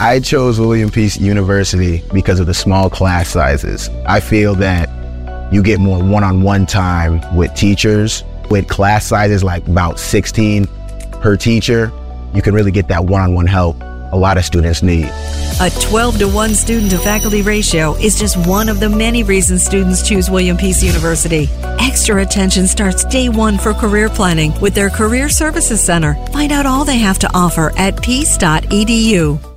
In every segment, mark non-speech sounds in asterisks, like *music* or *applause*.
I chose William Peace University because of the small class sizes. I feel that you get more one-on-one time with teachers. With class sizes like about 16 per teacher, you can really get that one-on-one help a lot of students need. A 12 to 1 student to faculty ratio is just one of the many reasons students choose William Peace University. Extra attention starts day one for career planning with their Career Services Center. Find out all they have to offer at peace.edu.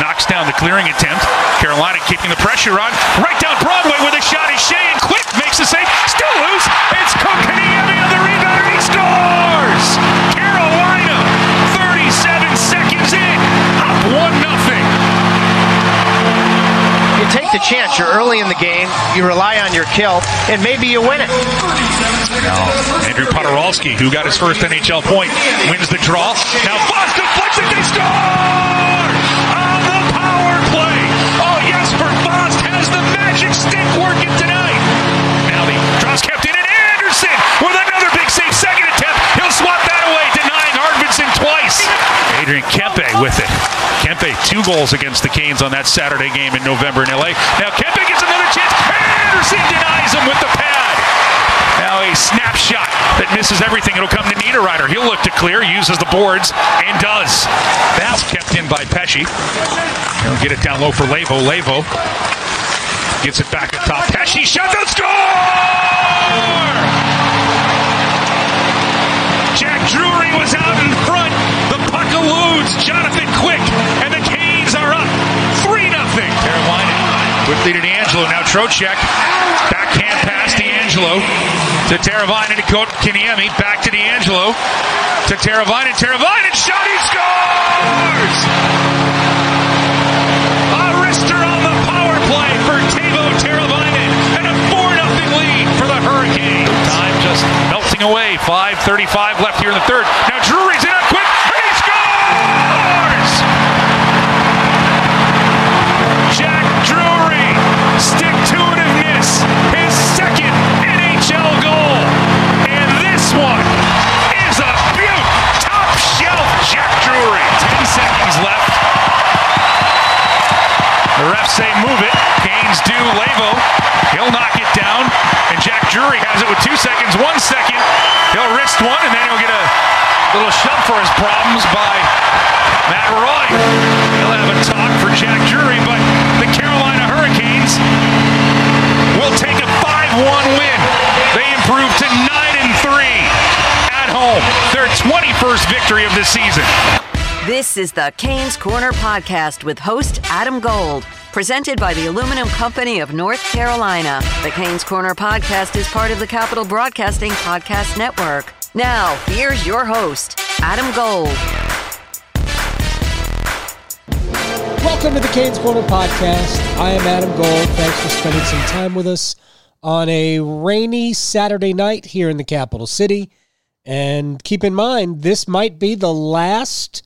Knocks down the clearing attempt. Carolina keeping the pressure on. Right down Broadway with a shot is Shea and Quick makes the save. Still loose. It's Kotkaniemi on the rebound and he scores! Carolina 37 seconds in. Up one nothing. You take the chance. You're early in the game. You rely on your kill, and maybe you win it. Now, Andrew Poturalski, who got his first NHL point, wins the draw. Now deflects it. They score on the power play. Oh, Jesper Fast has the magic stick working tonight. Now the draw's kept in, and Anderson with another big save. Second attempt. He'll swat that away, denying Arvidsson twice. Adrian Kempe with it. Kempe, two goals against the Canes on that Saturday game in November in LA. Now Kempe gets another chance. Anderson denies him with the pad. Now a snapshot that misses everything. It'll come to Niederreiter. He'll look to clear, uses the boards, and does. That's kept in by Pesce. He'll get it down low for Leivo. Leivo gets it back at top. Pesce shot the score! Jack Drury lead to DeAngelo. Now Trocheck. Backhand pass DeAngelo to Teravainen to Kiniemi. Back to DeAngelo to Teravainen. Teravainen shot. He scores! A wrister on the power play for Teuvo Teravainen. And a 4 0 lead for the Hurricanes. Time just melting away. 5.35 left here in the third. Now Drury's in on quick. Drury has it with two seconds. One second. He'll wrist one, and then he'll get a little shove for his problems by Matt Roy. He'll have a talk for Jack Drury, but the Carolina Hurricanes will take a 5-1 win. They improve to 9 and 3 at home. Their 21st victory of the season. This is the Canes Corner podcast with host Adam Gold. Presented by the Aluminum Company of North Carolina. The Canes Corner podcast is part of the Capital Broadcasting Podcast Network. Now, here's your host, Adam Gold. Welcome to the Canes Corner podcast. I am Adam Gold. Thanks for spending some time with us on a rainy Saturday night here in the capital city. And keep in mind, this might be the last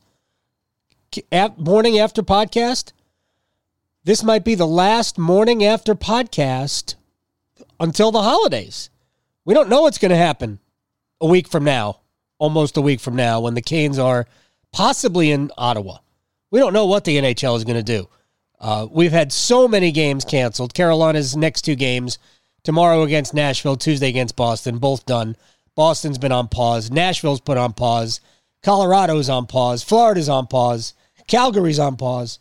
morning after podcast this might be the last morning after podcast until the holidays. We don't know what's going to happen a week from now, almost a week from now, when the Canes are possibly in Ottawa. We don't know what the NHL is going to do. Uh, we've had so many games canceled. Carolina's next two games tomorrow against Nashville, Tuesday against Boston, both done. Boston's been on pause. Nashville's put on pause. Colorado's on pause. Florida's on pause. Calgary's on pause.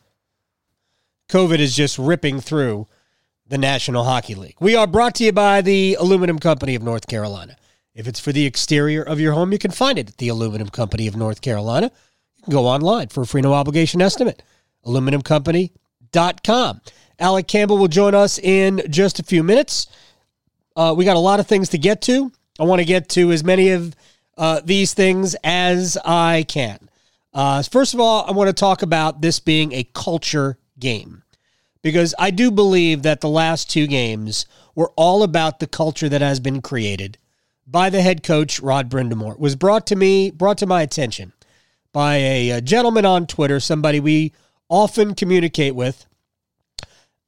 COVID is just ripping through the National Hockey League. We are brought to you by the Aluminum Company of North Carolina. If it's for the exterior of your home, you can find it at the Aluminum Company of North Carolina. You can go online for a free no obligation estimate. Aluminumcompany.com. Alec Campbell will join us in just a few minutes. Uh, we got a lot of things to get to. I want to get to as many of uh, these things as I can. Uh, first of all, I want to talk about this being a culture game because I do believe that the last two games were all about the culture that has been created by the head coach Rod Brind'Amour. It was brought to me, brought to my attention by a, a gentleman on Twitter, somebody we often communicate with,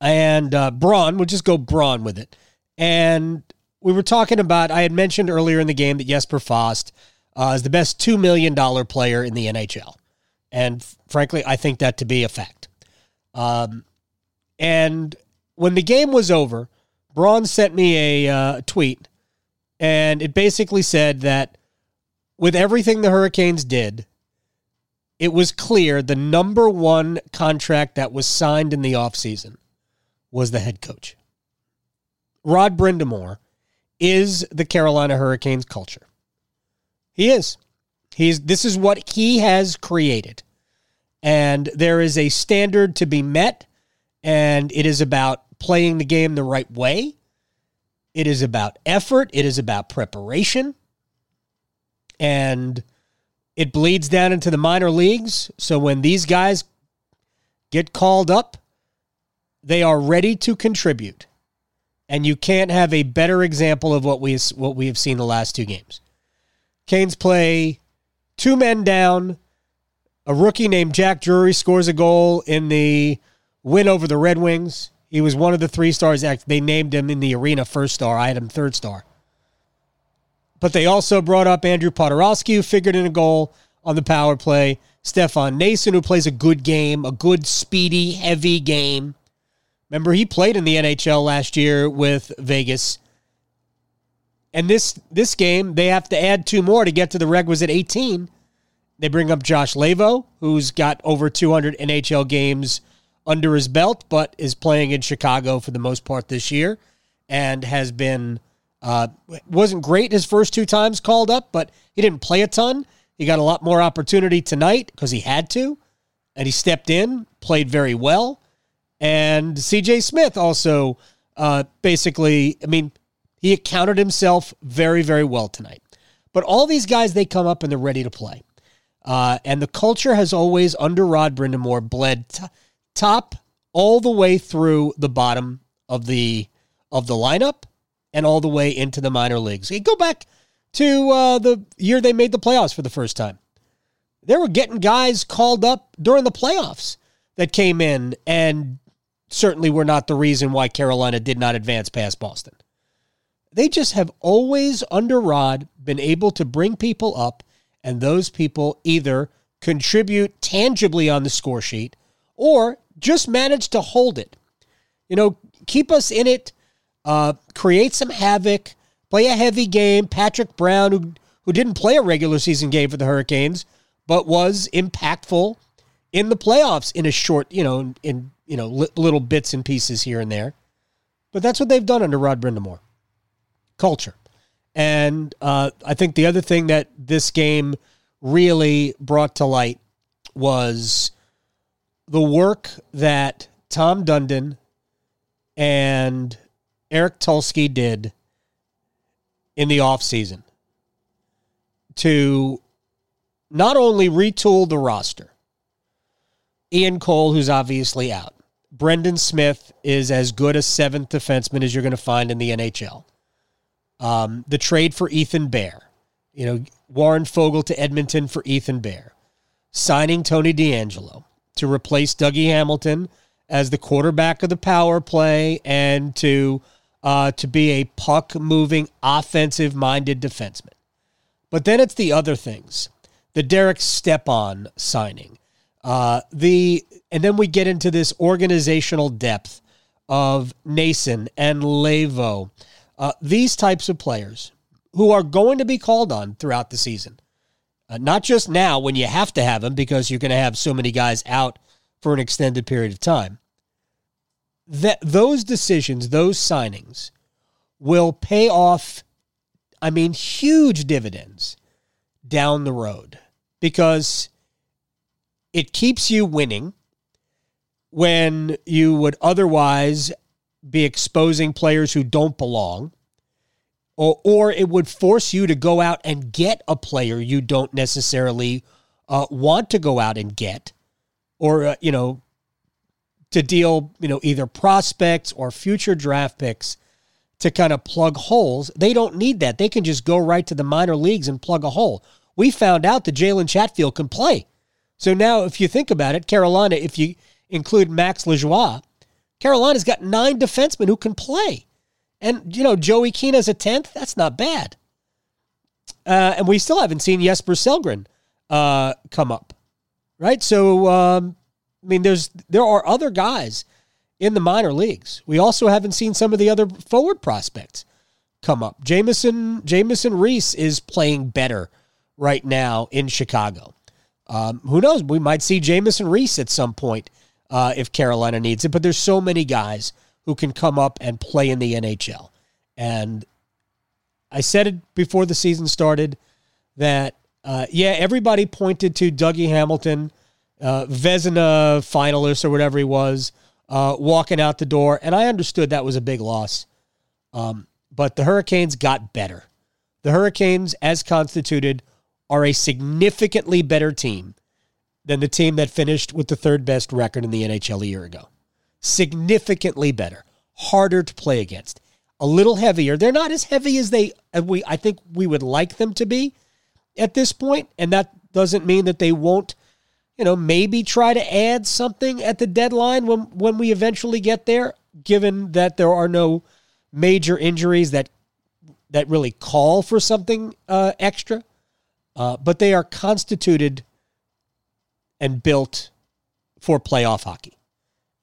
and uh, Braun. We'll just go Braun with it. And we were talking about. I had mentioned earlier in the game that Jesper Fast uh, is the best two million dollar player in the NHL And frankly, I think that to be a fact. Um, and when the game was over, Braun sent me a uh, tweet, and it basically said that with everything the Hurricanes did, it was clear the number one contract that was signed in the offseason was the head coach. Rod Brind'Amour is the Carolina Hurricanes culture. He is. He's this is what he has created. And there is a standard to be met and it is about playing the game the right way. It is about effort, it is about preparation. And it bleeds down into the minor leagues. So when these guys get called up, they are ready to contribute. And you can't have a better example of what we what we have seen the last two games. Canes play two men down. A rookie named Jack Drury scores a goal in the win over the Red Wings. He was one of the three stars. They named him in the arena first star. I had him third star. But they also brought up Andrew Poturalski, who figured in a goal on the power play. Stefan Noesen, who plays a good game, a good, speedy, heavy game. Remember, he played in the NHL last year with Vegas. And this this game, they have to add two more to get to the requisite 18. They bring up Josh Leivo, who's got over 200 NHL games under his belt, but is playing in Chicago for the most part this year and has been uh, wasn't great his first two times called up, but he didn't play a ton. He got a lot more opportunity tonight because he had to, and he stepped in, played very well. And CJ Smith also uh, basically, I mean, he accounted himself very, very well tonight. But all these guys, they come up and they're ready to play. Uh, and the culture has always, under Rod Brind'Amour, bled t- top all the way through the bottom of the of the lineup and all the way into the minor leagues. Go back to uh, the year they made the playoffs for the first time. They were getting guys called up during the playoffs that came in and certainly were not the reason why Carolina did not advance past Boston. They just have always, under Rod, been able to bring people up, and those people either contribute tangibly on the score sheet or just manage to hold it. You know, keep us in it uh, create some havoc, play a heavy game. Patrick Brown, who, who didn't play a regular season game for the Hurricanes, but was impactful in the playoffs in a short, you know, in, you know, li- little bits and pieces here and there. But that's what they've done under Rod Brind'Amour. Culture. And uh, I think the other thing that this game really brought to light was the work that Tom Dundon and Eric Tulsky did in the offseason to not only retool the roster, Ian Cole, who's obviously out, Brendan Smith is as good a seventh defenseman as you're going to find in the NHL. Um, the trade for Ethan Bear, you know, Warren Foegele to Edmonton for Ethan Bear, signing Tony DeAngelo to replace Dougie Hamilton as the quarterback of the power play and to uh, to be a puck moving, offensive minded defenseman. But then it's the other things the Derek Stepan signing. Uh, the and then we get into this organizational depth of Noesen and Leivo. Uh, these types of players who are going to be called on throughout the season. Uh, not just now when you have to have them because you're going to have so many guys out for an extended period of time, that those decisions, those signings will pay off, I mean, huge dividends down the road because it keeps you winning when you would otherwise be exposing players who don't belong. Or, or it would force you to go out and get a player you don't necessarily uh, want to go out and get, or uh, you know, to deal, you know, either prospects or future draft picks to kind of plug holes. They don't need that. They can just go right to the minor leagues and plug a hole. We found out that Jalen Chatfield can play. So now, if you think about it, Carolina, if you include Max Lajoie, Carolina's got nine defensemen who can play. And, you know, Joey Keane a 10th, that's not bad. Uh, and we still haven't seen Jesper Sellgren uh, come up. right? So, um, I mean, there's there are other guys in the minor leagues. We also haven't seen some of the other forward prospects come up. Jamieson Jamieson Rees is playing better right now in Chicago. Um, who knows? We might see Jamieson Rees at some point uh, if Carolina needs it. But there's so many guys who can come up and play in the NHL. And I said it before the season started that uh, yeah, everybody pointed to Dougie Hamilton, uh, Vezina finalist or whatever he was, uh, walking out the door, and I understood that was a big loss. Um, but the Hurricanes got better. The Hurricanes, as constituted, are a significantly better team than the team that finished with the third best record in the NHL a year ago. Significantly better, harder to play against, a little heavier. They're not as heavy as they we I think we would like them to be at this point, and that doesn't mean that they won't, you know, maybe try to add something at the deadline when when we eventually get there, given that there are no major injuries that that really call for something uh, extra. Uh, but they are constituted and built for playoff hockey.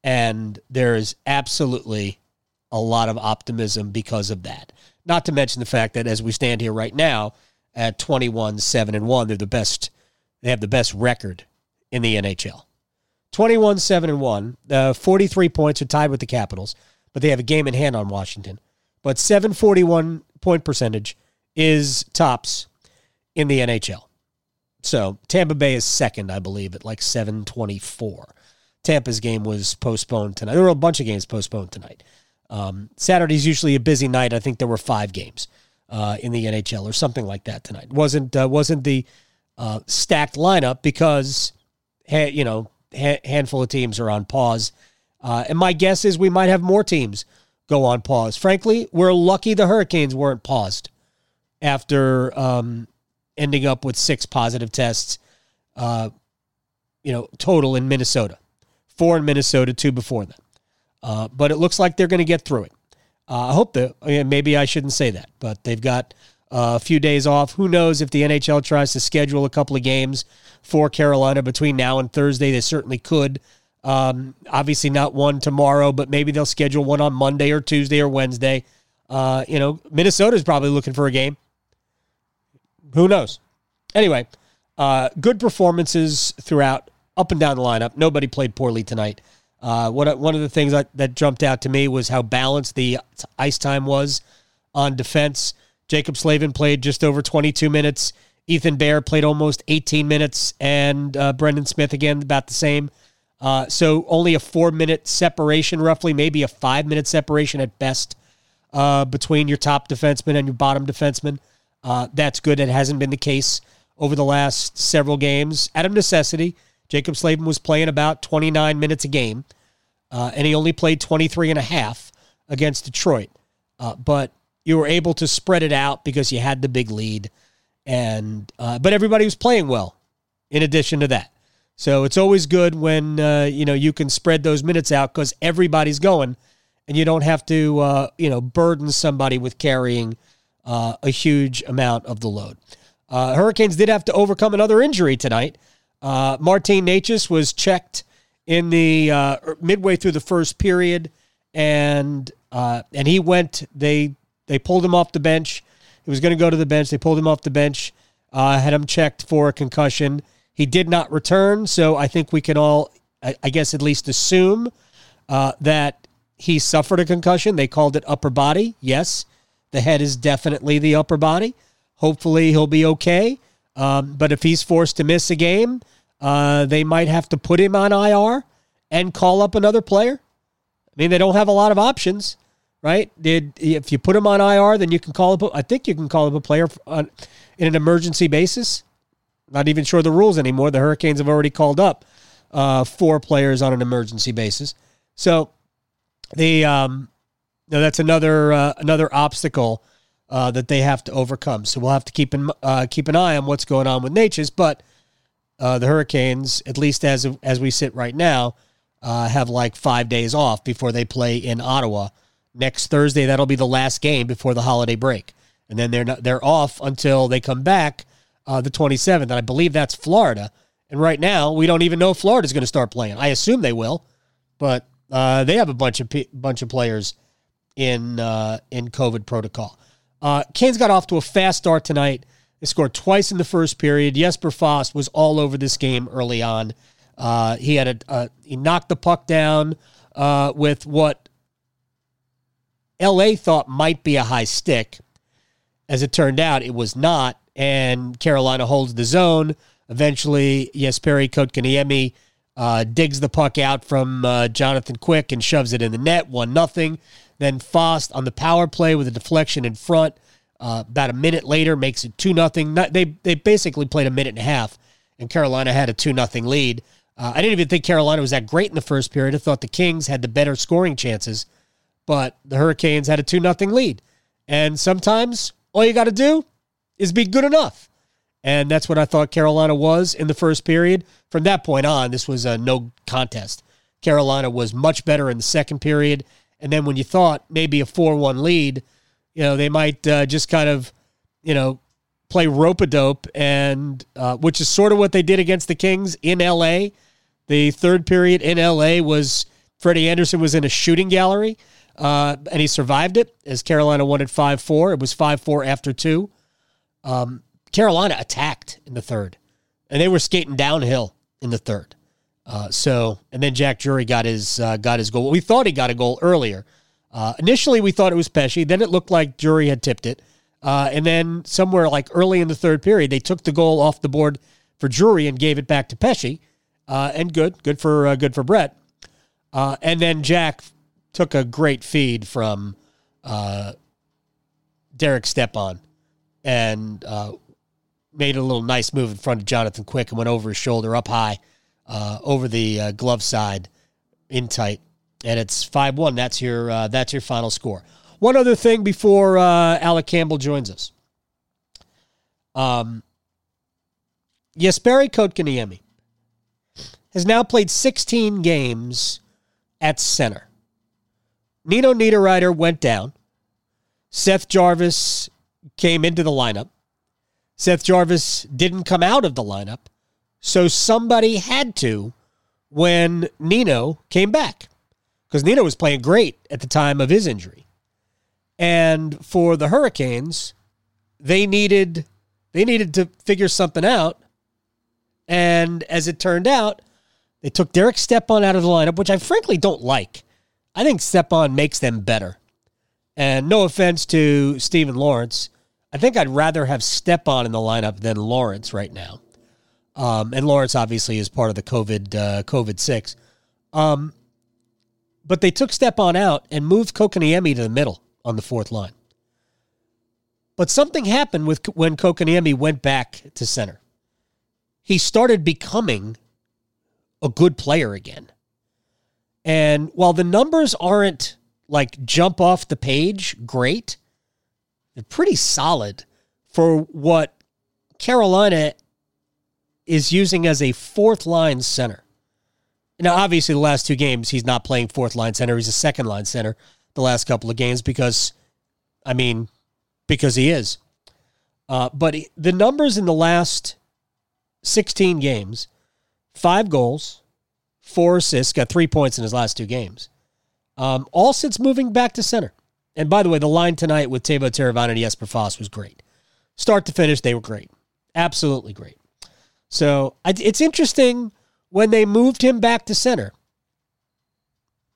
And there is absolutely a lot of optimism because of that. Not to mention the fact that as we stand here right now at 21 7 and 1, they're the best they have the best record in the NHL. 21 7 and 1, uh, 43 points are tied with the Capitals, but they have a game in hand on Washington. But 741 point percentage is tops in the NHL. So Tampa Bay is second, I believe, at like 724. Tampa's game was postponed tonight. There were a bunch of games postponed tonight. Um, Saturday's usually a busy night. I think there were five games uh, in the NHL or something like that tonight. wasn't uh, wasn't the uh, stacked lineup because ha- you know ha- handful of teams are on pause. Uh, and my guess is we might have more teams go on pause. Frankly, we're lucky the Hurricanes weren't paused after um, ending up with six positive tests, uh, you know, total in Minnesota. Four in Minnesota, two before that. Uh, but it looks like they're going to get through it. Uh, I hope that, maybe I shouldn't say that, but they've got uh, a few days off. Who knows if the NHL tries to schedule a couple of games for Carolina between now and Thursday? They certainly could. Um, obviously, not one tomorrow, but maybe they'll schedule one on Monday or Tuesday or Wednesday. Uh, you know, Minnesota's probably looking for a game. Who knows? Anyway, uh, good performances throughout, up and down the lineup. Nobody played poorly tonight. Uh, what, one of the things that, that jumped out to me was how balanced the ice time was on defense. Jaccob Slavin played just over 22 minutes. Ethan Bear played almost 18 minutes, and uh, Brendan Smith again about the same. Uh, so only a four minute separation, roughly, maybe a five minute separation at best uh, between your top defenseman and your bottom defenseman. Uh, that's good. It hasn't been the case over the last several games. Out of necessity, Jaccob Slavin was playing about 29 minutes a game, uh, and he only played 23 and a half against Detroit. Uh, but you were able to spread it out because you had the big lead, and uh, but everybody was playing well. In addition to that, so it's always good when uh, you know you can spread those minutes out because everybody's going, and you don't have to uh, you know burden somebody with carrying uh, a huge amount of the load. Uh, Hurricanes did have to overcome another injury tonight. Uh, Martin Necas was checked in the uh, er, midway through the first period, and uh, and he went. They they pulled him off the bench. He was going to go to the bench. They pulled him off the bench. Uh, had him checked for a concussion. He did not return, so I think we can all, I, I guess, at least assume that he suffered a concussion. They called it upper body. Yes, the head is definitely the upper body. Hopefully, he'll be okay. Um, but if he's forced to miss a game, uh, they might have to put him on IR and call up another player. I mean, they don't have a lot of options, right? Did if you put him on IR, then you can call up. I think you can call up a player on, in an emergency basis. Not even sure the rules anymore. The Hurricanes have already called up uh, four players on an emergency basis. So the um, no, that's another uh, another obstacle uh, that they have to overcome. So we'll have to keep in, uh, keep an eye on what's going on with Necas. But uh, the Hurricanes, at least as as we sit right now, uh, have like five days off before they play in Ottawa next Thursday. That'll be the last game before the holiday break, and then they're not, they're off until they come back uh, the 27th. And I believe that's Florida And right now, we don't even know if Florida's going to start playing. I assume they will, but they have a bunch of p- bunch of players in uh, in COVID protocol. Uh, Canes got off to a fast start tonight. They scored twice in the first period. Jesper Fast was all over this game early on. Uh, he had a, a, he knocked the puck down uh, with what L.A. thought might be a high stick. As it turned out, it was not, and Carolina holds the zone. Eventually, Jesperi Kotkaniemi uh, digs the puck out from uh, Jonathan Quick and shoves it in the net, one nothing. Then Fast on the power play with a deflection in front. Uh, about a minute later, makes it two nothing. They they basically played a minute and a half, and Carolina had a two nothing lead. Uh, I didn't even think Carolina was that great in the first period. I thought the Kings had the better scoring chances, but the Hurricanes had a two nothing lead. And sometimes all you got to do is be good enough. And that's what I thought Carolina was in the first period. From that point on, this was a no contest. Carolina was much better in the second period. And then when you thought maybe a 4 1 lead, you know, they might uh, just kind of, you know, play rope a dope, and uh, which is sort of what they did against the Kings in LA. The third period in LA was Freddie Anderson was in a shooting gallery, uh, and he survived it as Carolina won at 5 4. It was 5 4 after two. Um, Carolina attacked in the third, and they were skating downhill in the third. Uh, so, and then Jack Drury got his uh, got his goal. We thought he got a goal earlier. Uh, initially, we thought it was Pesce. Then it looked like Drury had tipped it. Uh, and then somewhere like early in the third period, they took the goal off the board for Drury and gave it back to Pesce. Uh, and good, good for uh, good for Brett. and then Jack took a great feed from Derek Stepan and made a little nice move in front of Jonathan Quick and went over his shoulder up high uh, over the uh, glove side in tight. And it's 5 1. That's your, uh, that's your final score. One other thing before uh, Alec Campbell joins us. Um, Jesperi Kotkaniemi has now played 16 games at center. Nino Niederreiter went down. Seth Jarvis came into the lineup. Seth Jarvis didn't come out of the lineup, so somebody had to when Nino came back because Nino was playing great at the time of his injury. And for the Hurricanes, they needed they needed to figure something out. And as it turned out, they took Derek Stepan out of the lineup, which I frankly don't like. I think Stepan makes them better. And no offense to Steven Lorentz, I think I'd rather have Stepan in the lineup than Lorentz right now. Um, and Lorentz obviously is part of the COVID uh, COVID six. Um, but they took Stepan out and moved Kotkaniemi to the middle on the fourth line. But something happened with when Kotkaniemi went back to center. He started becoming a good player again. And while the numbers aren't like jump off the page great, they're pretty solid for what Carolina is using as a fourth line center. Now, obviously, the last two games, he's not playing fourth line center. He's a second line center the last couple of games because, I mean, because he is. Uh, but the numbers in the last 16 games five goals, four assists, got three points in his last two games. Um, all since moving back to center. And by the way, the line tonight with Teuvo Teravainen and Jesper Fast was great. Start to finish, they were great. Absolutely great. So it's interesting when they moved him back to center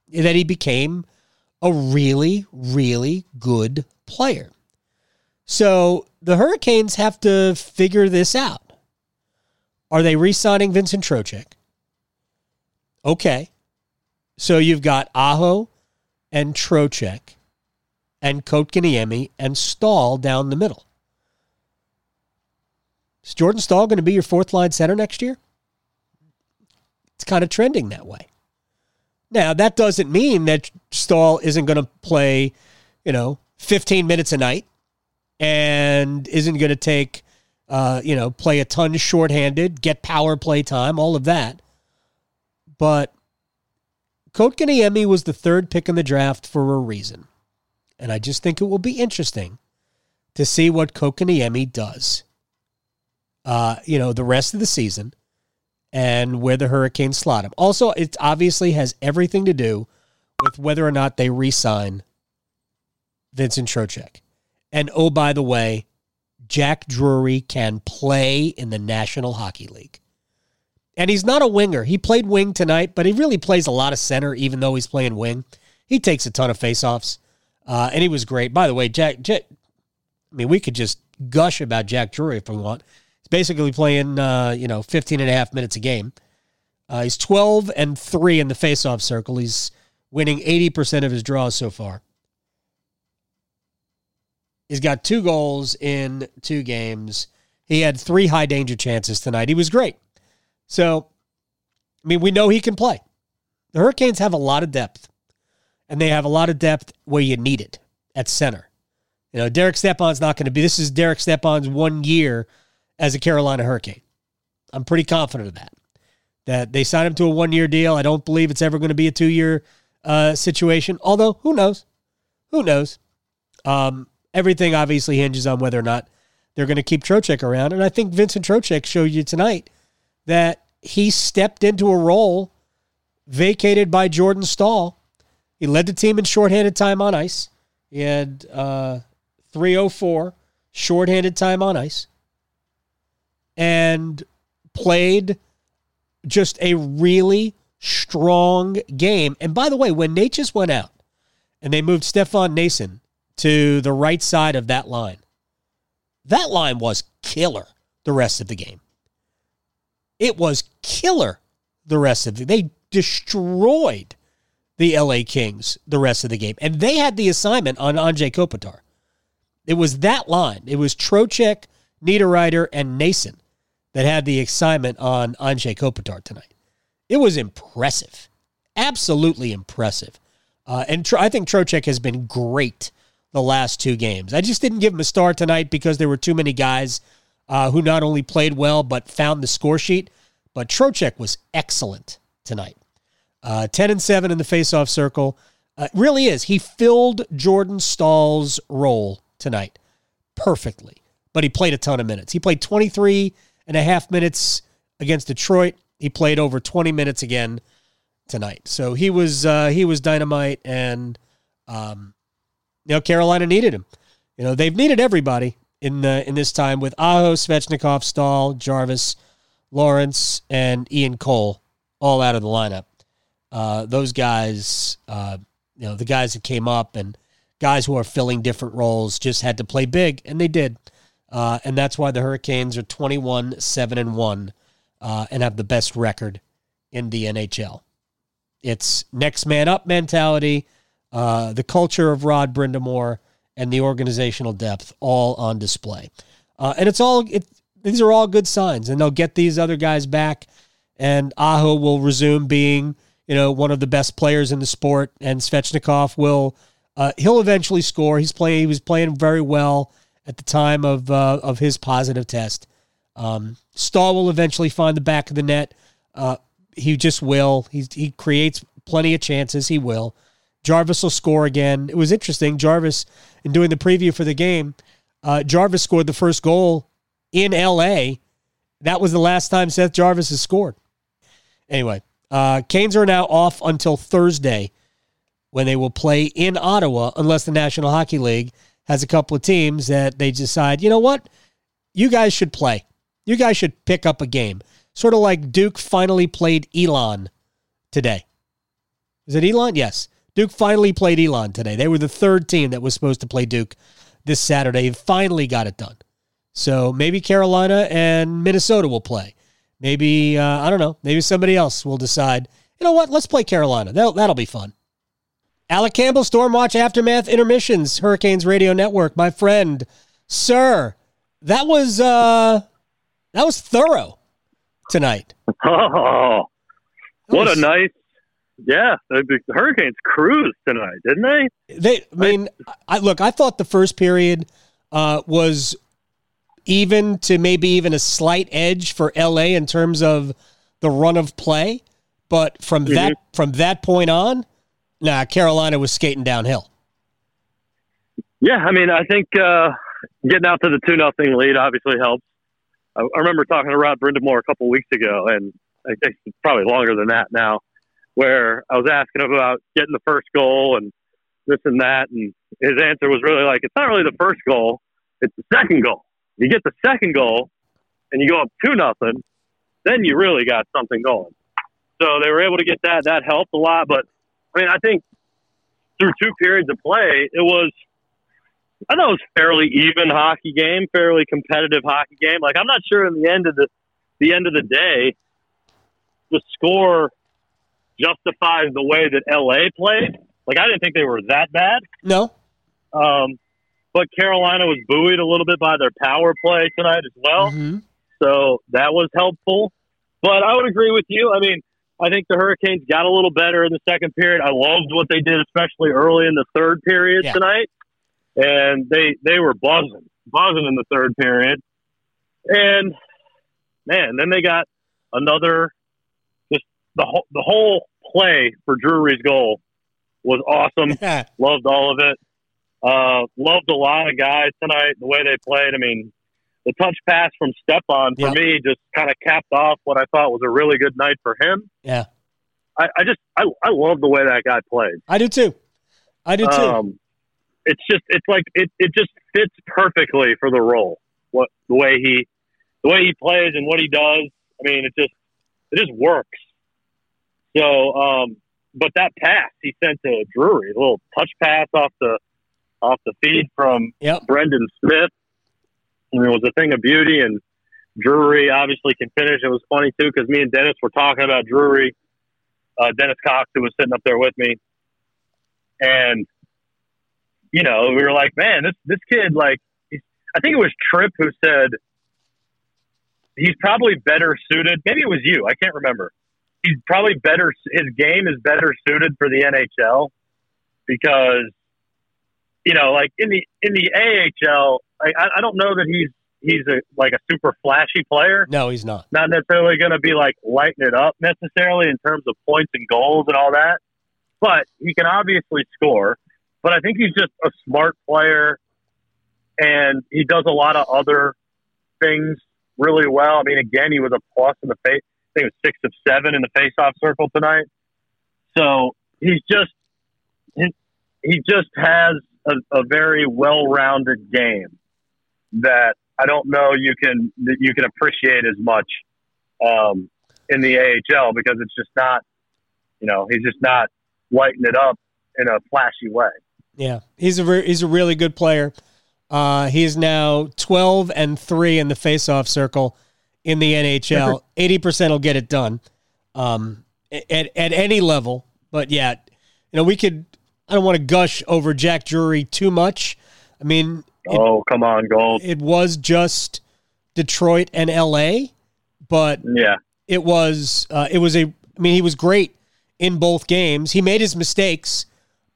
that he became a really, really good player. So the Hurricanes have to figure this out. Are they re signing Vincent Trocheck? Okay. So you've got Aho and Trocheck and Kotkaniemi and Staal down the middle. Is Jordan Staal going to be your fourth line center next year? It's kind of trending that way. Now, that doesn't mean that Staal isn't going to play, you know, 15 minutes a night and isn't going to take, uh, you know, play a ton shorthanded, get power play time, all of that. But Kotkaniemi was the third pick in the draft for a reason. And I just think it will be interesting to see what Kotkaniemi does, uh, you know, the rest of the season and where the Hurricanes slot him. Also, it obviously has everything to do with whether or not they re-sign Vincent Trocheck. And oh, by the way, Jack Drury can play in the National Hockey League. And he's not a winger. He played wing tonight, but he really plays a lot of center, even though he's playing wing. He takes a ton of faceoffs, uh, and he was great. By the way, Jack, Jack, I mean, we could just gush about Jack Drury if we want. He's basically playing, uh, you know, 15 and a half minutes a game. Uh, he's 12 and 3 in the faceoff circle. He's winning 80% of his draws so far. He's got two goals in two games. He had three high danger chances tonight. He was great. So, I mean, we know he can play. The Hurricanes have a lot of depth, and they have a lot of depth where you need it at center. You know, Derek Stepan's not going to be. This is Derek Stepan's one year as a Carolina Hurricane. I'm pretty confident of that. That they signed him to a one year deal. I don't believe it's ever going to be a two year uh, situation. Although, who knows? Who knows? Um, everything obviously hinges on whether or not they're going to keep Trocheck around. And I think Vincent Trocheck showed you tonight that he stepped into a role vacated by Jordan Staal. He led the team in shorthanded time on ice. He had uh, 304 shorthanded time on ice and played just a really strong game. And by the way, when Necas went out and they moved Stefan Noesen to the right side of that line. That line was killer the rest of the game. It was killer the rest of the they destroyed the LA Kings the rest of the game. And they had the assignment on Anze Kopitar. It was that line. It was Trocheck, Niederreiter, and Noesen that had the excitement on Anze Kopitar tonight. It was impressive. Absolutely impressive. Uh, and I think Trocheck has been great the last two games. I just didn't give him a star tonight because there were too many guys uh, who not only played well but found the score sheet. But Trocheck was excellent tonight. Uh, 10 and 7 in the faceoff circle. Uh, really is. He filled Jordan Staal's role tonight perfectly, but he played a ton of minutes. He played 23 and a half minutes against Detroit. He played over 20 minutes again tonight. So he was uh, he was dynamite and um, you know, Carolina needed him. You know, they've needed everybody in the in this time with Aho, Svechnikov, Staal, Jarvis, Lorentz, and Ian Cole all out of the lineup. Uh, those guys, uh, you know, the guys that came up and guys who are filling different roles just had to play big, and they did. Uh, and that's why the Hurricanes are 21 7 and 1 uh, and have the best record in the NHL. It's next man up mentality uh, the culture of Rod Brind'Amour, and the organizational depth all on display. Uh, and it's all it, these are all good signs, and they'll get these other guys back, and Aho will resume being you know one of the best players in the sport, and Svechnikov will uh, he'll eventually score. He's playing he was playing very well at the time of uh, of his positive test. Um, Staal will eventually find the back of the net. Uh, he just will. He he creates plenty of chances. He will. Jarvis will score again. It was interesting. Jarvis, in doing the preview for the game, uh, Jarvis scored the first goal in LA. That was the last time Seth Jarvis has scored. Anyway, uh, Canes are now off until Thursday when they will play in Ottawa, unless the National Hockey League has a couple of teams that they decide, you know what? You guys should play. You guys should pick up a game. Sort of like Duke finally played Elon today. Is it Elon? Yes. Duke finally played Elon today. They were the third team that was supposed to play Duke this Saturday. Finally got it done. So maybe Carolina and Minnesota will play. Maybe, uh, I don't know, maybe somebody else will decide, you know what, let's play Carolina. That'll, that'll be fun. Alec Campbell, Stormwatch Aftermath Intermissions, Hurricanes Radio Network, my friend, sir. That was uh that was thorough tonight. *laughs* Oh, what a nice yeah, the, Hurricanes cruised tonight, didn't they? They, I mean, I, look, I thought the first period uh, was even to maybe even a slight edge for LA in terms of the run of play, but from mm-hmm. that from that point on, nah, Carolina was skating downhill. Yeah, I mean, I think uh, getting out to the two nothing lead obviously helps. I, I remember talking to Rod Brind'Amour a couple weeks ago, and I think it's probably longer than that now, where I was asking him about getting the first goal and this and that, and his answer was really like, it's not really the first goal, it's the second goal. You get the second goal, and you go up two nothing, then you really got something going. So they were able to get that. That helped a lot. But I mean, I think through two periods of play, it was I thought it was fairly even hockey game, fairly competitive hockey game. Like I'm not sure in the end of the the end of the day, the score justifies the way that LA played. Like I didn't think they were that bad. No. Um, but Carolina was buoyed a little bit by their power play tonight as well. Mhm. So that was helpful. But I would agree with you. I mean, I think the Hurricanes got a little better in the second period. I loved what they did, especially early in the third period Yeah. tonight. And they they were buzzing, buzzing in the third period. And man, then they got another. Just the whole the whole play for Drury's goal was awesome. *laughs* Loved all of it. Uh, loved a lot of guys tonight. The way they played. I mean, the touch pass from Stepan for Yeah. me just kind of capped off what I thought was a really good night for him. yeah. I, I just I, I love the way that guy plays. I do too. I do too. Um, it's just it's like it, it just fits perfectly for the role. What the way he the way he plays and what he does. I mean, it just it just works. So, um, but that pass he sent to Drury, a little touch pass off the off the feed from Yep. Brendan Smith. It was a thing of beauty, and Drury obviously can finish. It was funny too because me and Dennis were talking about Drury. Uh, Dennis Cox, who was sitting up there with me, and you know, we were like, "Man, this this kid, like, I think it was Tripp who said he's probably better suited. Maybe it was you. I can't remember. He's probably better. His game is better suited for the NHL because you know, like in the in the AHL, I, I don't know that he's he's a like a super flashy player. No, he's not. Not necessarily going to be like lighting it up necessarily in terms of points and goals and all that, but he can obviously score. But I think he's just a smart player, and he does a lot of other things really well. I mean, again, he was a plus in the face. I think it was six of seven in the face-off circle tonight. So he's just he, he just has a, a very well-rounded game that I don't know you can that you can appreciate as much um, in the AHL because it's just not, you know, he's just not lighting it up in a flashy way. Yeah, he's a re- he's a really good player. Uh, he is now twelve and three in the faceoff circle in the NHL. Eighty percent will get it done um, at at any level. But yeah, you know we could. I don't want to gush over Jack Drury too much. I mean, it, oh, come on, Gold. it was just Detroit and L.A., but Yeah, it was uh, it was a I mean he was great in both games. He made his mistakes,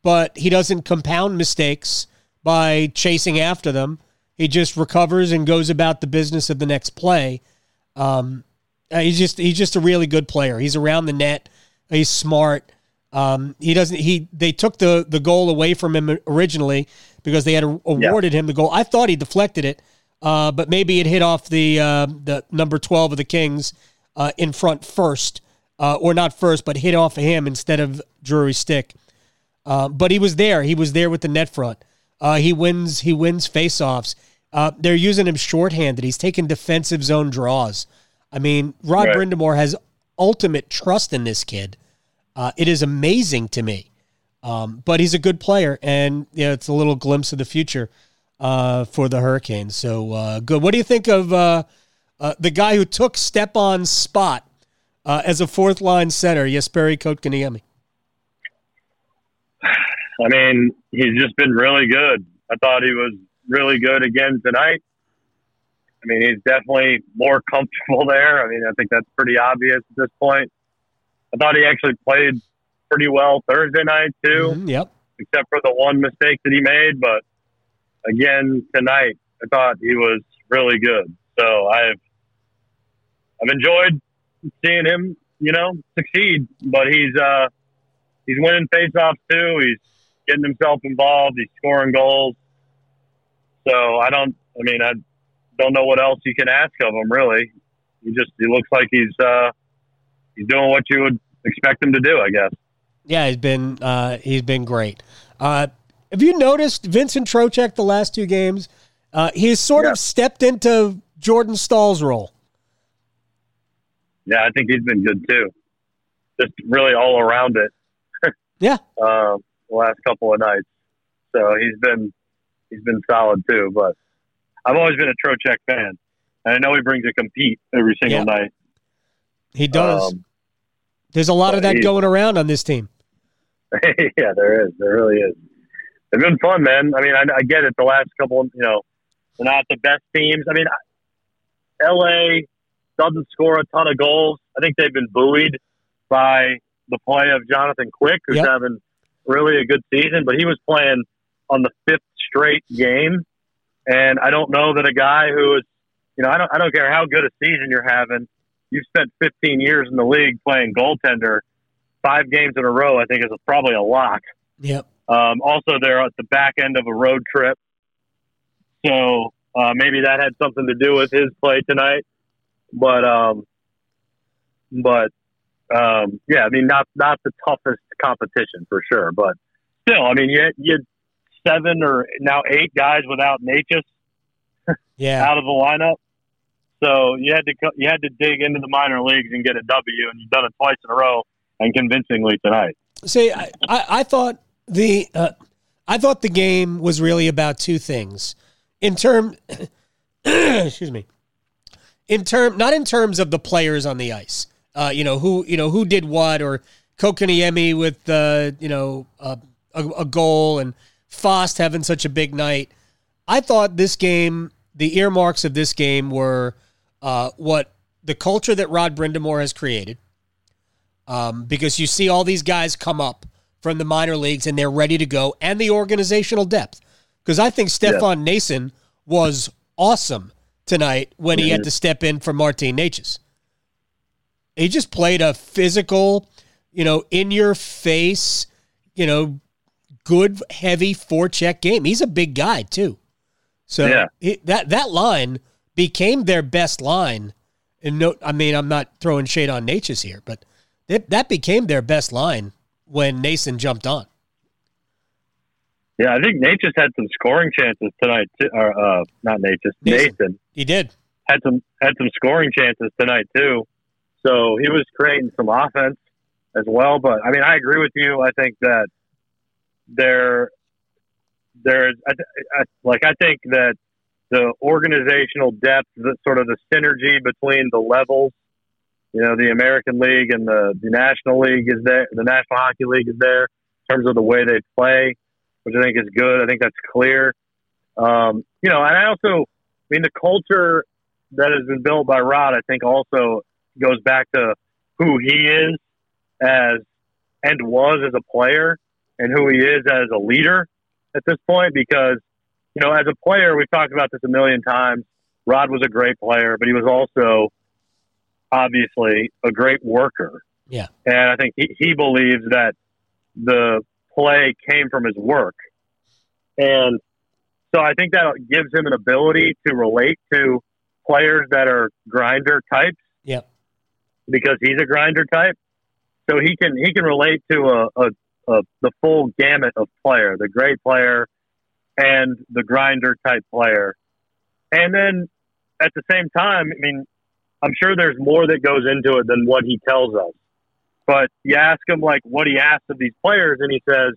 but he doesn't compound mistakes by chasing after them. He just recovers and goes about the business of the next play. Um, uh, he's just he's just a really good player. He's around the net. He's smart. Um, he doesn't he they took the the goal away from him originally because they had awarded him the goal. I thought he deflected it, uh, but maybe it hit off the uh, the number twelve of the Kings uh, in front first, uh, or not first, but hit off of him instead of Drury's stick. Uh, but he was there. He was there with the net front. Uh, he wins. He wins faceoffs. Uh, they're using him shorthanded. He's taking defensive zone draws. I mean, Rod Right. Brind'Amour has ultimate trust in this kid. Uh, it is amazing to me. Um, but he's a good player, and yeah, it's a little glimpse of the future uh, for the Hurricanes. So uh, good. What do you think of uh, uh, the guy who took Stepan's spot uh, as a fourth line center, Jesperi Kotkaniemi? I mean, he's just been really good. I thought he was really good again tonight. I mean, he's definitely more comfortable *laughs* there. I mean, I think that's pretty obvious at this point. I thought he actually played pretty well Thursday night too, Mhm, Yep. except for the one mistake that he made. But again tonight, I thought he was really good. So I've I've enjoyed seeing him, you know, succeed. But he's uh he's winning faceoffs too. He's getting himself involved. He's scoring goals. So I don't. I mean, I don't know what else you can ask of him. Really, he just he looks like he's uh he's doing what you would expect him to do, I guess. Yeah, he's been uh, he's been great. Uh, have you noticed Vincent Trocheck the last two games? Uh, he's sort Yeah. of stepped into Jordan Staal's role. Yeah, I think he's been good too. Just really all around it. *laughs* Yeah. um, the last couple of nights. So he's been he's been solid too. But I've always been a Trocheck fan, and I know he brings a compete every single Yeah. night. He does. Um, There's a lot of that going around on this team. *laughs* yeah, there is. There really is. It's been fun, man. I mean, I, I get it. The last couple, you know, they're not the best teams. I mean, L.A. doesn't score a ton of goals. I think they've been buoyed by the play of Jonathan Quick, who's Yep. having really a good season. But he was playing on the fifth straight game, and I don't know that a guy who is, you know, I don't, I don't care how good a season you're having. You've spent 15 years in the league playing goaltender. Five games in a row, I think, is probably a lock. Yep. Um, also, they're at the back end of a road trip, so uh, maybe that had something to do with his play tonight. But, um, but um, yeah, I mean, not not the toughest competition for sure, but still, I mean, you had, you had seven or now eight guys without Necas Yeah. *laughs* out of the lineup. So you had to you had to dig into the minor leagues and get a W, and you've done it twice in a row and convincingly tonight. See, I, I, I thought the uh, I thought the game was really about two things. In term, *coughs* excuse me. In term, not in terms of the players on the ice. Uh, you know who you know who did what, or Kotkaniemi with uh, you know a, a goal, and Fast having such a big night. I thought this game, the earmarks of this game were uh, what the culture that Rod Brind'Amour has created um, because you see all these guys come up from the minor leagues and they're ready to go, and the organizational depth. Because I think Stefan Noesen was awesome tonight when he had to step in for Martin Necas. He just played a physical, you know, in your face, you know, good heavy forecheck game. He's a big guy too. So Yeah. it, that that line became their best line. And no, I mean, I'm not throwing shade on Necas here, but that that became their best line when Noesen jumped on. Yeah, I think just had some scoring chances tonight. Too, or uh, not just Noesen. Noesen He did. had some had some scoring chances tonight too. So he was creating some offense as well. But I mean, I agree with you. I think that there, there's I, I, like I think that the organizational depth, the sort of the synergy between the levels, you know, the American League and the, the National League is there. The National Hockey League is there in terms of the way they play, which I think is good. I think that's clear. Um, you know, and I also, I mean, the culture that has been built by Rod, I think, also goes back to who he is as and was as a player, and who he is as a leader at this point. Because you know, as a player, we've talked about this a million times. Rod was a great player, but he was also obviously a great worker. Yeah. And I think he, he believes that the play came from his work. And so I think that gives him an ability to relate to players that are grinder types Yep. because he's a grinder type. So he can he can relate to a, a, a the full gamut of player, the great player and the grinder type player. And then at the same time, I mean, I'm sure there's more that goes into it than what he tells us. But you ask him like what he asks of these players, and he says,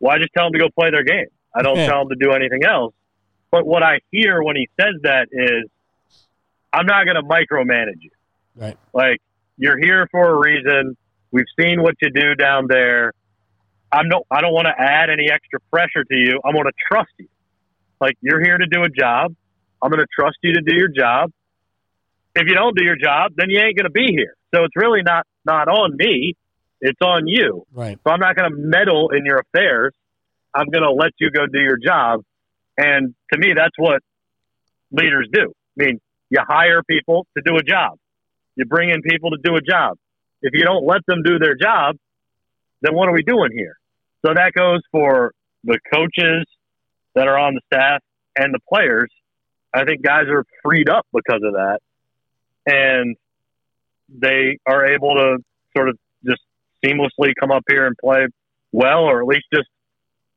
"Well, I just tell them to go play their game. I don't Yeah. tell them to do anything else." But what I hear when he says that is, "I'm not going to micromanage you. Right. Like you're here for a reason. We've seen what you do down there. I'm no. I don't want to add any extra pressure to you. I want to trust you. Like you're here to do a job. I'm going to trust you to do your job. If you don't do your job, then you ain't going to be here. So it's really not not on me. It's on you. Right. So I'm not going to meddle in your affairs. I'm going to let you go do your job. And to me, that's what leaders do. I mean, you hire people to do a job. You bring in people to do a job. If you don't let them do their job, then what are we doing here? So that goes for the coaches that are on the staff and the players. I think guys are freed up because of that. And they are able to sort of just seamlessly come up here and play well, or at least just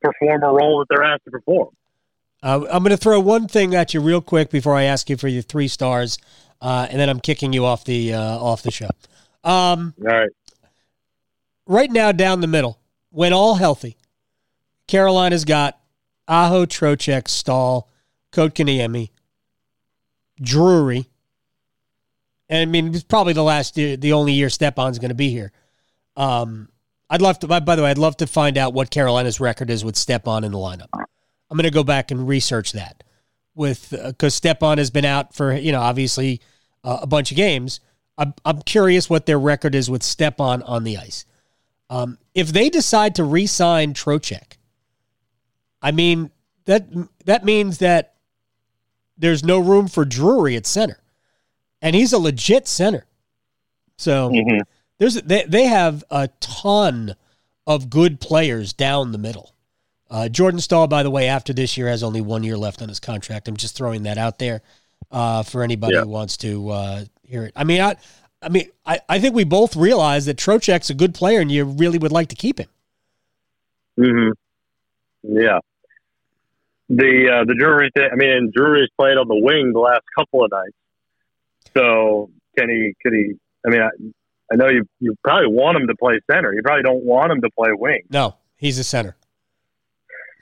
perform a role that they're asked to perform. Uh, I'm going to throw one thing at you real quick before I ask you for your three stars, uh, and then I'm kicking you off the uh, off the show. Um, All right. right now, down the middle, when all healthy, Carolina's got Aho, Trocheck, Staal, Kotkaniemi, Drury, and I mean it's probably the last year, the only year Stepan's going to be here. Um, I'd love to. By, the way, I'd love to find out what Carolina's record is with Stepan in the lineup. I'm going to go back and research that with because Stepan has been out for you know obviously uh, a bunch of games. I'm I'm curious what their record is with Stepan on the ice. Um, if they decide to re-sign Trocheck, I mean that that means that there's no room for Drury at center, and he's a legit center. So Mm-hmm. there's they they have a ton of good players down the middle. Uh, Jordan Staal, by the way, after this year has only one year left on his contract. I'm just throwing that out there uh, for anybody Yeah. who wants to uh, hear it. I mean, I, I mean, I, I think we both realize that Trocheck's a good player, and you really would like to keep him. hmm Yeah. The uh, the Drury thing. I mean, Drury's played on the wing the last couple of nights. So can he? Could he? I mean, I, I know you you probably want him to play center. You probably don't want him to play wing. No, he's a center.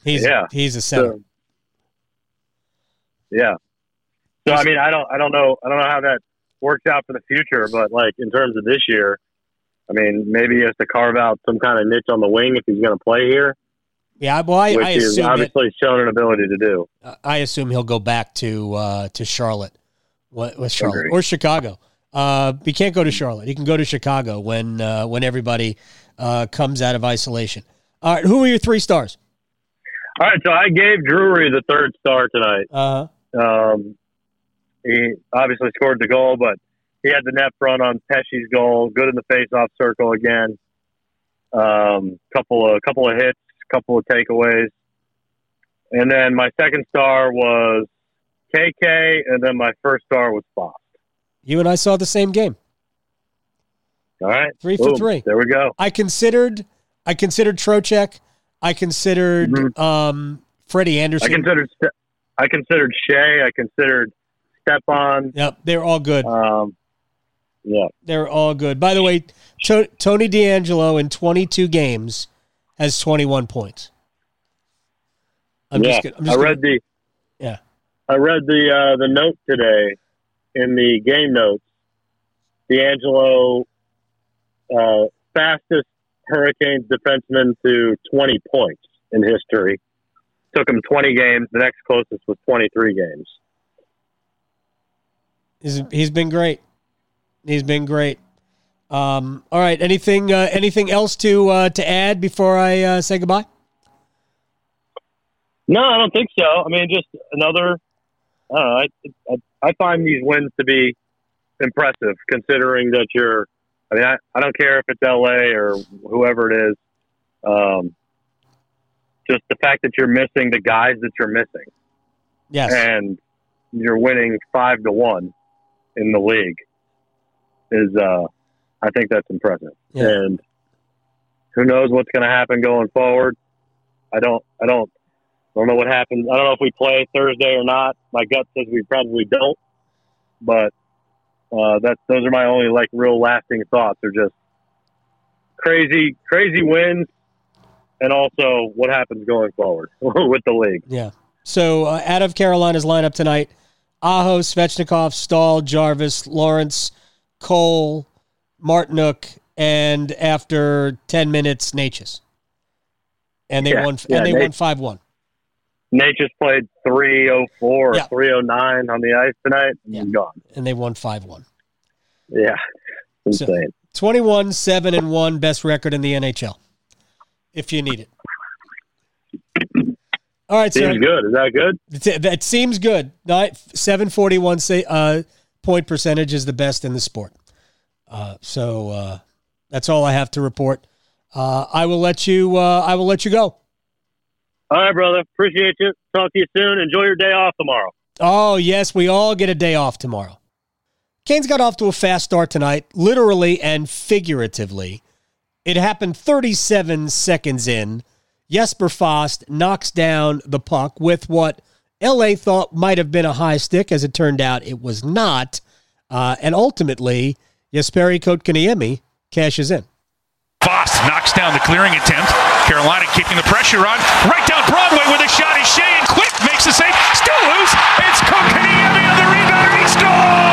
He's Yeah. he's a center. So, yeah. So I mean, I don't I don't know I don't know how that works out for the future, but like in terms of this year, I mean, maybe he has to carve out some kind of niche on the wing if he's going to play here, yeah, well, I, which I he's assume obviously shown an ability to do. I assume he'll go back to uh, to Charlotte, what with Charlotte or Chicago. Uh, he can't go to Charlotte. He can go to Chicago when uh, when everybody uh, comes out of isolation. All right, who are your three stars? All right, so I gave Drury the third star tonight. Uh, Um, he obviously scored the goal, but he had the net front on Pesce's goal. Good in the face-off circle again. Um, couple of a couple of hits, couple of takeaways, and then my second star was KK, and then my first star was Fox. you and I saw the same game. All right, Three for three. There we go. I considered I considered Trocheck. I considered Mhm. um, Freddie I Andersen. considered I considered Skjei. I considered Stepan. yep, they're all good. Um, yeah, They're all good. By the way, to- Tony DeAngelo in 22 games has 21 points. I'm yeah. just gonna, I'm I read gonna, the yeah. I read the uh, the note today in the game notes. DeAngelo, uh, fastest Hurricanes defenseman to 20 points in history. Took him 20 games. The next closest was 23 games. He's, he's been great. He's been great. Um, all right. Anything uh, anything else to uh, to add before I uh, say goodbye? No, I don't think so. I mean, just another. I know. I, I, I find these wins to be impressive, considering that you're. I mean, I, I don't care if it's LA or whoever it is. Um, just the fact that you're missing the guys that you're missing, Yes. and you're winning five to one in the league is. Uh, I think that's impressive. Yeah. And who knows what's going to happen going forward? I don't. I don't. I don't know what happens. I don't know if we play Thursday or not. My gut says we probably don't. But uh, that's those are my only like real lasting thoughts. Are just crazy, crazy wins, and also what happens going forward *laughs* with the league. Yeah. So uh, out of Carolina's lineup tonight, Aho, Svechnikov, Staal, Jarvis, Lorentz, Cole, Martinook, and after ten minutes, Necas. And they Yeah, won. yeah, and they Nate- won five one. Nate just played 304 or Yeah. 309 on the ice tonight. and Yeah. Gone. And they won five one. Yeah, So- insane. 21 7 and 1 best record in the NHL if you need it all right Seems so good. Is that good? that seems good Nine- 741 say uh point percentage is the best in the sport uh so uh that's all i have to report uh i will let you uh i will let you go All right, brother. Appreciate you. Talk to you soon. Enjoy your day off tomorrow. oh yes we all get a day off tomorrow Canes got off to a fast start tonight, literally and figuratively. It happened 37 seconds in. Jesper Fast knocks down the puck with what LA thought might have been a high stick. As it turned out, it was not. Uh, and ultimately, Jesperi Kotkaniemi cashes in. Fast knocks down the clearing attempt. Carolina keeping the pressure on. Right down Broadway with a shot is Skjei and Quick makes the save. Still loose. It's Kotkaniemi on the rebound he scores!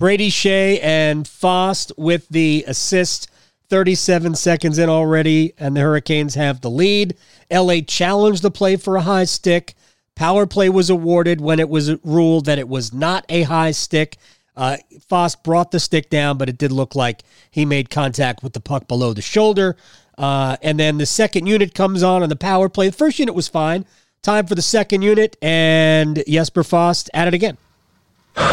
Brady Skjei and Fast with the assist. 37 seconds in already, and the Hurricanes have the lead. LA challenged the play for a high stick. Power play was awarded when it was ruled that it was not a high stick. Uh, Fast brought the stick down, but it did look like he made contact with the puck below the shoulder. Uh, and then the second unit comes on on the power play. The first unit was fine. Time for the second unit, and Jesper Fast at it again.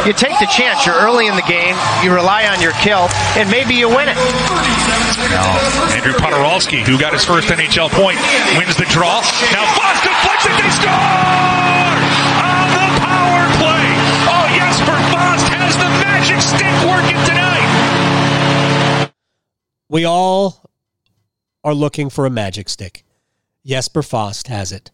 You take the chance. You're early in the game. You rely on your kill, and maybe you win it. Now, Andrew Poturalski, who got his first NHL point, wins the draw. Now Fast deflects it. They score! On the power play. Oh, Jesper Fast has the magic stick working tonight. We all are looking for a magic stick. Jesper Fast has it.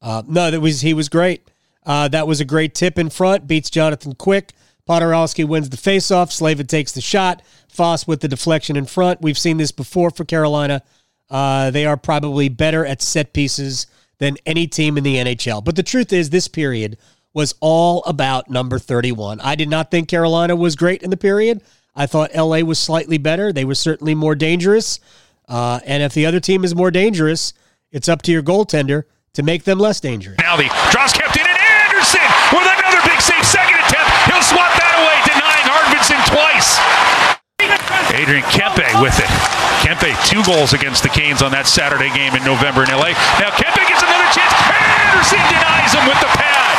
Uh, no, that was he was great. Uh, that was a great tip in front. Beats Jonathan Quick. Poturalski wins the faceoff. Slavin takes the shot. Fast with the deflection in front. We've seen this before for Carolina. Uh, they are probably better at set pieces than any team in the NHL. But the truth is, this period was all about number 31. I did not think Carolina was great in the period. I thought LA was slightly better. They were certainly more dangerous. Uh, and if the other team is more dangerous, it's up to your goaltender to make them less dangerous. The draws kept in, Adrian Kempe with it. Kempe, two goals against the Canes on that Saturday game in November in LA. Now Kempe gets another chance. Andersen denies him with the pad.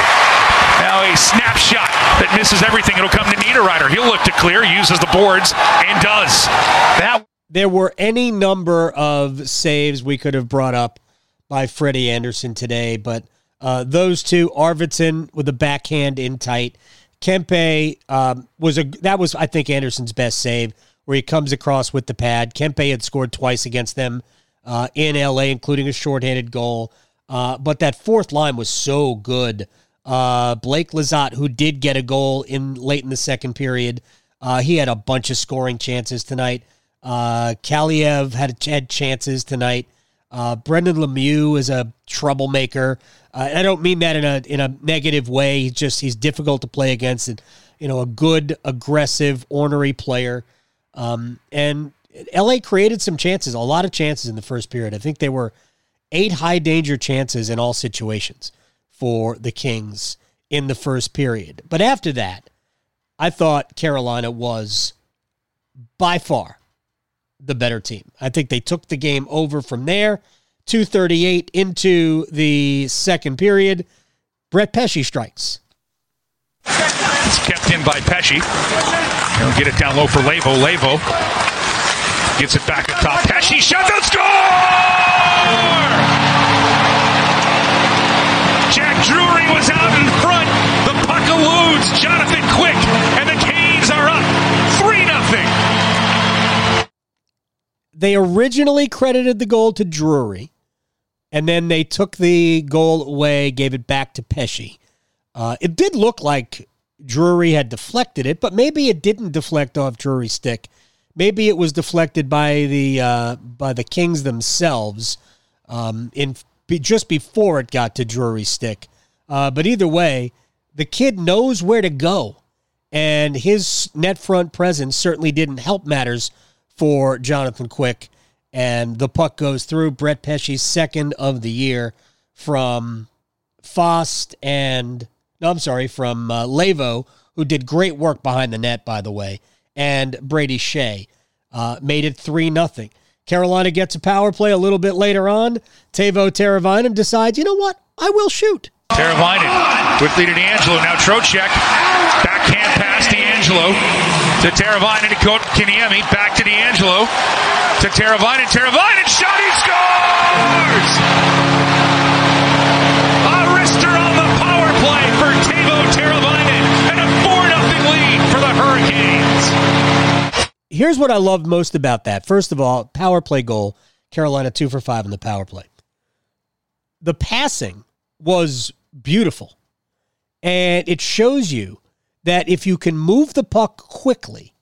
Now a snapshot that misses everything. It'll come to Niederreiter. He'll look to clear, uses the boards, and does. That there were any number of saves we could have brought up by Freddie Andersen today, but uh, those two, Arvidsson with a backhand in tight, Kempe um, was a that was I think Andersen's best save where he comes across with the pad. Kempe had scored twice against them uh, in LA, including a shorthanded goal. Uh, but that fourth line was so good. Uh, Blake Lizotte, who did get a goal in late in the second period, uh, he had a bunch of scoring chances tonight. Uh, Kaliyev had had chances tonight. Uh, Brendan Lemieux is a troublemaker. Uh, I don't mean that in a in a negative way. He's just he's difficult to play against, and you know a good, aggressive, ornery player. Um, and LA created some chances, a lot of chances in the first period. I think there were eight high danger chances in all situations for the Kings in the first period. But after that, I thought Carolina was by far the better team. I think they took the game over from there. 238 into the second period. Brett Pesce strikes. It's kept in by Pesce. He'll get it down low for Leivo. Leivo gets it back up top. Pesce shot the score! Jack Drury was out in front. The puck eludes Jonathan Quick, and the Canes are up 3 nothing. They originally credited the goal to Drury, and then they took the goal away, gave it back to Pesce. Uh, it did look like Drury had deflected it, but maybe it didn't deflect off Drury's stick. Maybe it was deflected by the uh, by the Kings themselves um, in just before it got to Drury's stick. Uh, but either way, the kid knows where to go, and his net front presence certainly didn't help matters for Jonathan Quick. And the puck goes through Brett Pesce's second of the year from Fast and no, I'm sorry, from uh, who did great work behind the net, by the way, and Brady Shea uh, made it 3 nothing. Carolina gets a power play a little bit later on. Teuvo Teravainen decides, you know what? I will shoot. Teravainen lead to DeAngelo. Now Trocheck. Backhand pass DeAngelo to Teravainen to Kaniemi. Back to DeAngelo To Teravainen. Teravainen shot. He scores! Here's what I love most about that. First of all, power play goal. Carolina two for five in the power play. The passing was beautiful. And it shows you that if you can move the puck quickly,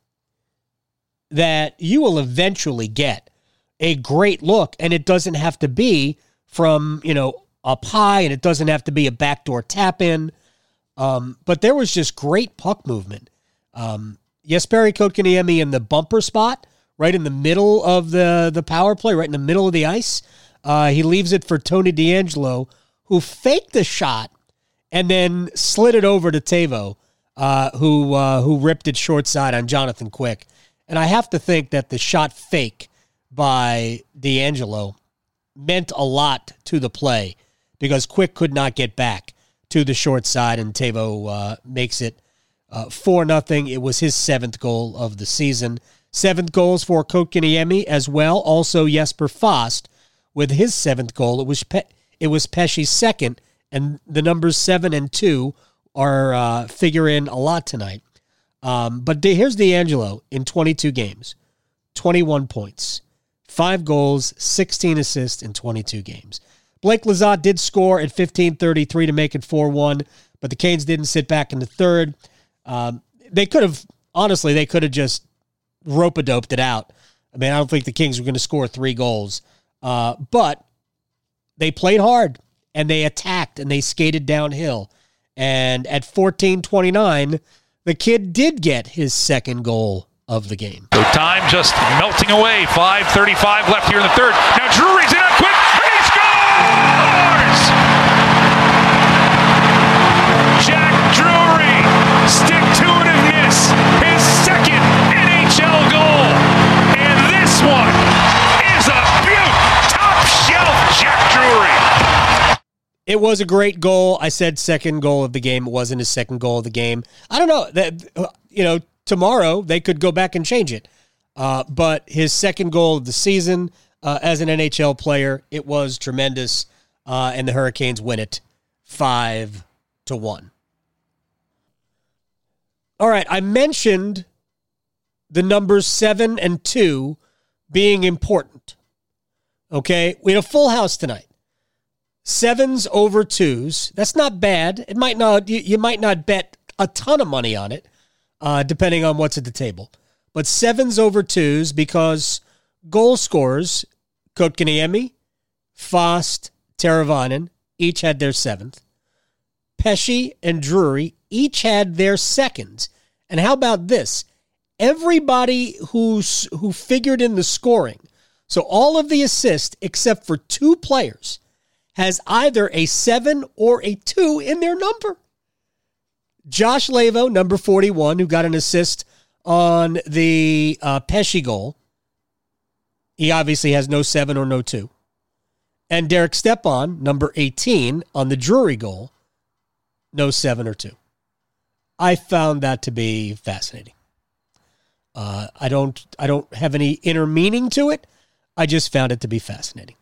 that you will eventually get a great look. And it doesn't have to be from, you know, up high and it doesn't have to be a backdoor tap in. Um, but there was just great puck movement. Um, Jesperi Kotkaniemi in the bumper spot, right in the middle of the, the power play, right in the middle of the ice. Uh, he leaves it for Tony DeAngelo, who faked the shot and then slid it over to Teuvo, uh, who uh, who ripped it short side on Jonathan Quick. And I have to think that the shot fake by DeAngelo meant a lot to the play because Quick could not get back to the short side, and Teuvo uh, makes it uh, four nothing. It was his seventh goal of the season. Seventh goals for Kotkaniemi as well. Also Jesper Fast with his seventh goal. It was Pe- it was Pesce's second and the numbers seven and two are uh, figure in a lot tonight. Um, but here's DeAngelo in 22 games, 21 points, five goals, 16 assists in 22 games. Blake Lizotte did score at 15:33 to make it 4-1, but the Canes didn't sit back in the third. Um, they could have, honestly, they could have just rope a doped it out. I mean, I don't think the Kings were going to score three goals, uh, but they played hard and they attacked and they skated downhill. And at 14:29, the kid did get his second goal of the game. So time just melting away. 5:35 left here in the third. Now Drury's in on Quick, and he scores! One is a beaut. Top shelf, Jack Drury. It was a great goal. I said second goal of the game. It wasn't his second goal of the game. I don't know that you know tomorrow they could go back and change it. Uh, but his second goal of the season uh, as an NHL player, it was tremendous, uh, and the Hurricanes win it five to one. All right, I mentioned the numbers seven and two being important. Okay, we had a full house tonight sevens over twos. That's not bad. It might not you, you might not bet a ton of money on it, uh, depending on what's at the table. But sevens over twos because goal scorers, Kotkaniemi, Fast, Teravainen, each had their seventh. Pesce and Drury each had their seconds. And how about this? Everybody who's who figured in the scoring, so all of the assists except for two players has either a seven or a two in their number. Josh Leivo, number 41, who got an assist on the uh, Pesce goal. He obviously has no seven or no two. And Derek Stepan, number 18, on the Drury goal, no seven or two. I found that to be fascinating. Uh, I don't I don't have any inner meaning to it. I just found it to be fascinating.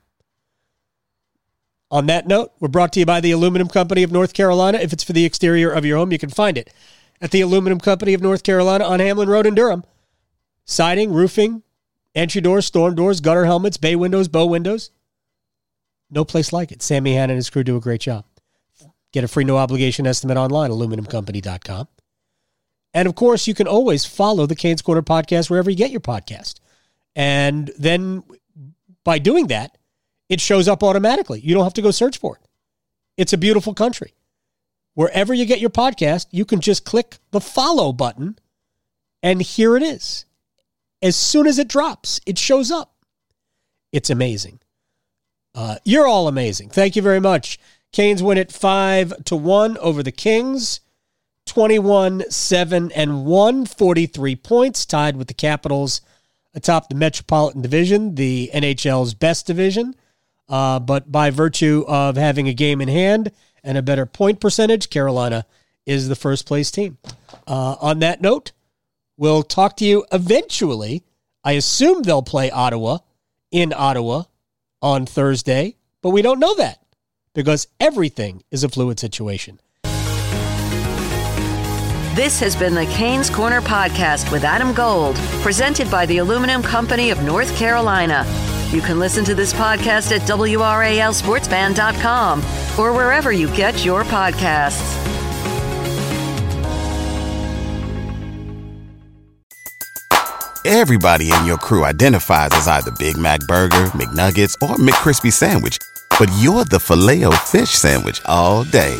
On that note, we're brought to you by the Aluminum Company of North Carolina. If it's for the exterior of your home, you can find it at the Aluminum Company of North Carolina on Hamlin Road in Durham. Siding, roofing, entry doors, storm doors, gutter helmets, bay windows, bow windows. No place like it. Sammy Hanna and his crew do a great job. Get a free no obligation estimate online, aluminumcompany.com. And of course, you can always follow the Canes Corner podcast wherever you get your podcast. And then by doing that, it shows up automatically. You don't have to go search for it. It's a beautiful country. Wherever you get your podcast, you can just click the follow button, and here it is. As soon as it drops, it shows up. It's amazing. Uh, you're all amazing. Thank you very much. Canes win it 5 to 1 over the Kings. 21 7 and 1, 43 points, tied with the Capitals atop the Metropolitan Division, the NHL's best division. Uh, but by virtue of having a game in hand and a better point percentage, Carolina is the first place team. Uh, on that note, We'll talk to you eventually. I assume they'll play Ottawa in Ottawa on Thursday, but we don't know that because everything is a fluid situation. This has been the Canes Corner Podcast with Adam Gold, presented by the Aluminum Company of North Carolina. You can listen to this podcast at WRALSportsFan.com or wherever you get your podcasts. Everybody in your crew identifies as either Big Mac Burger, McNuggets, or McCrispy Sandwich, but you're the filet fish Sandwich all day.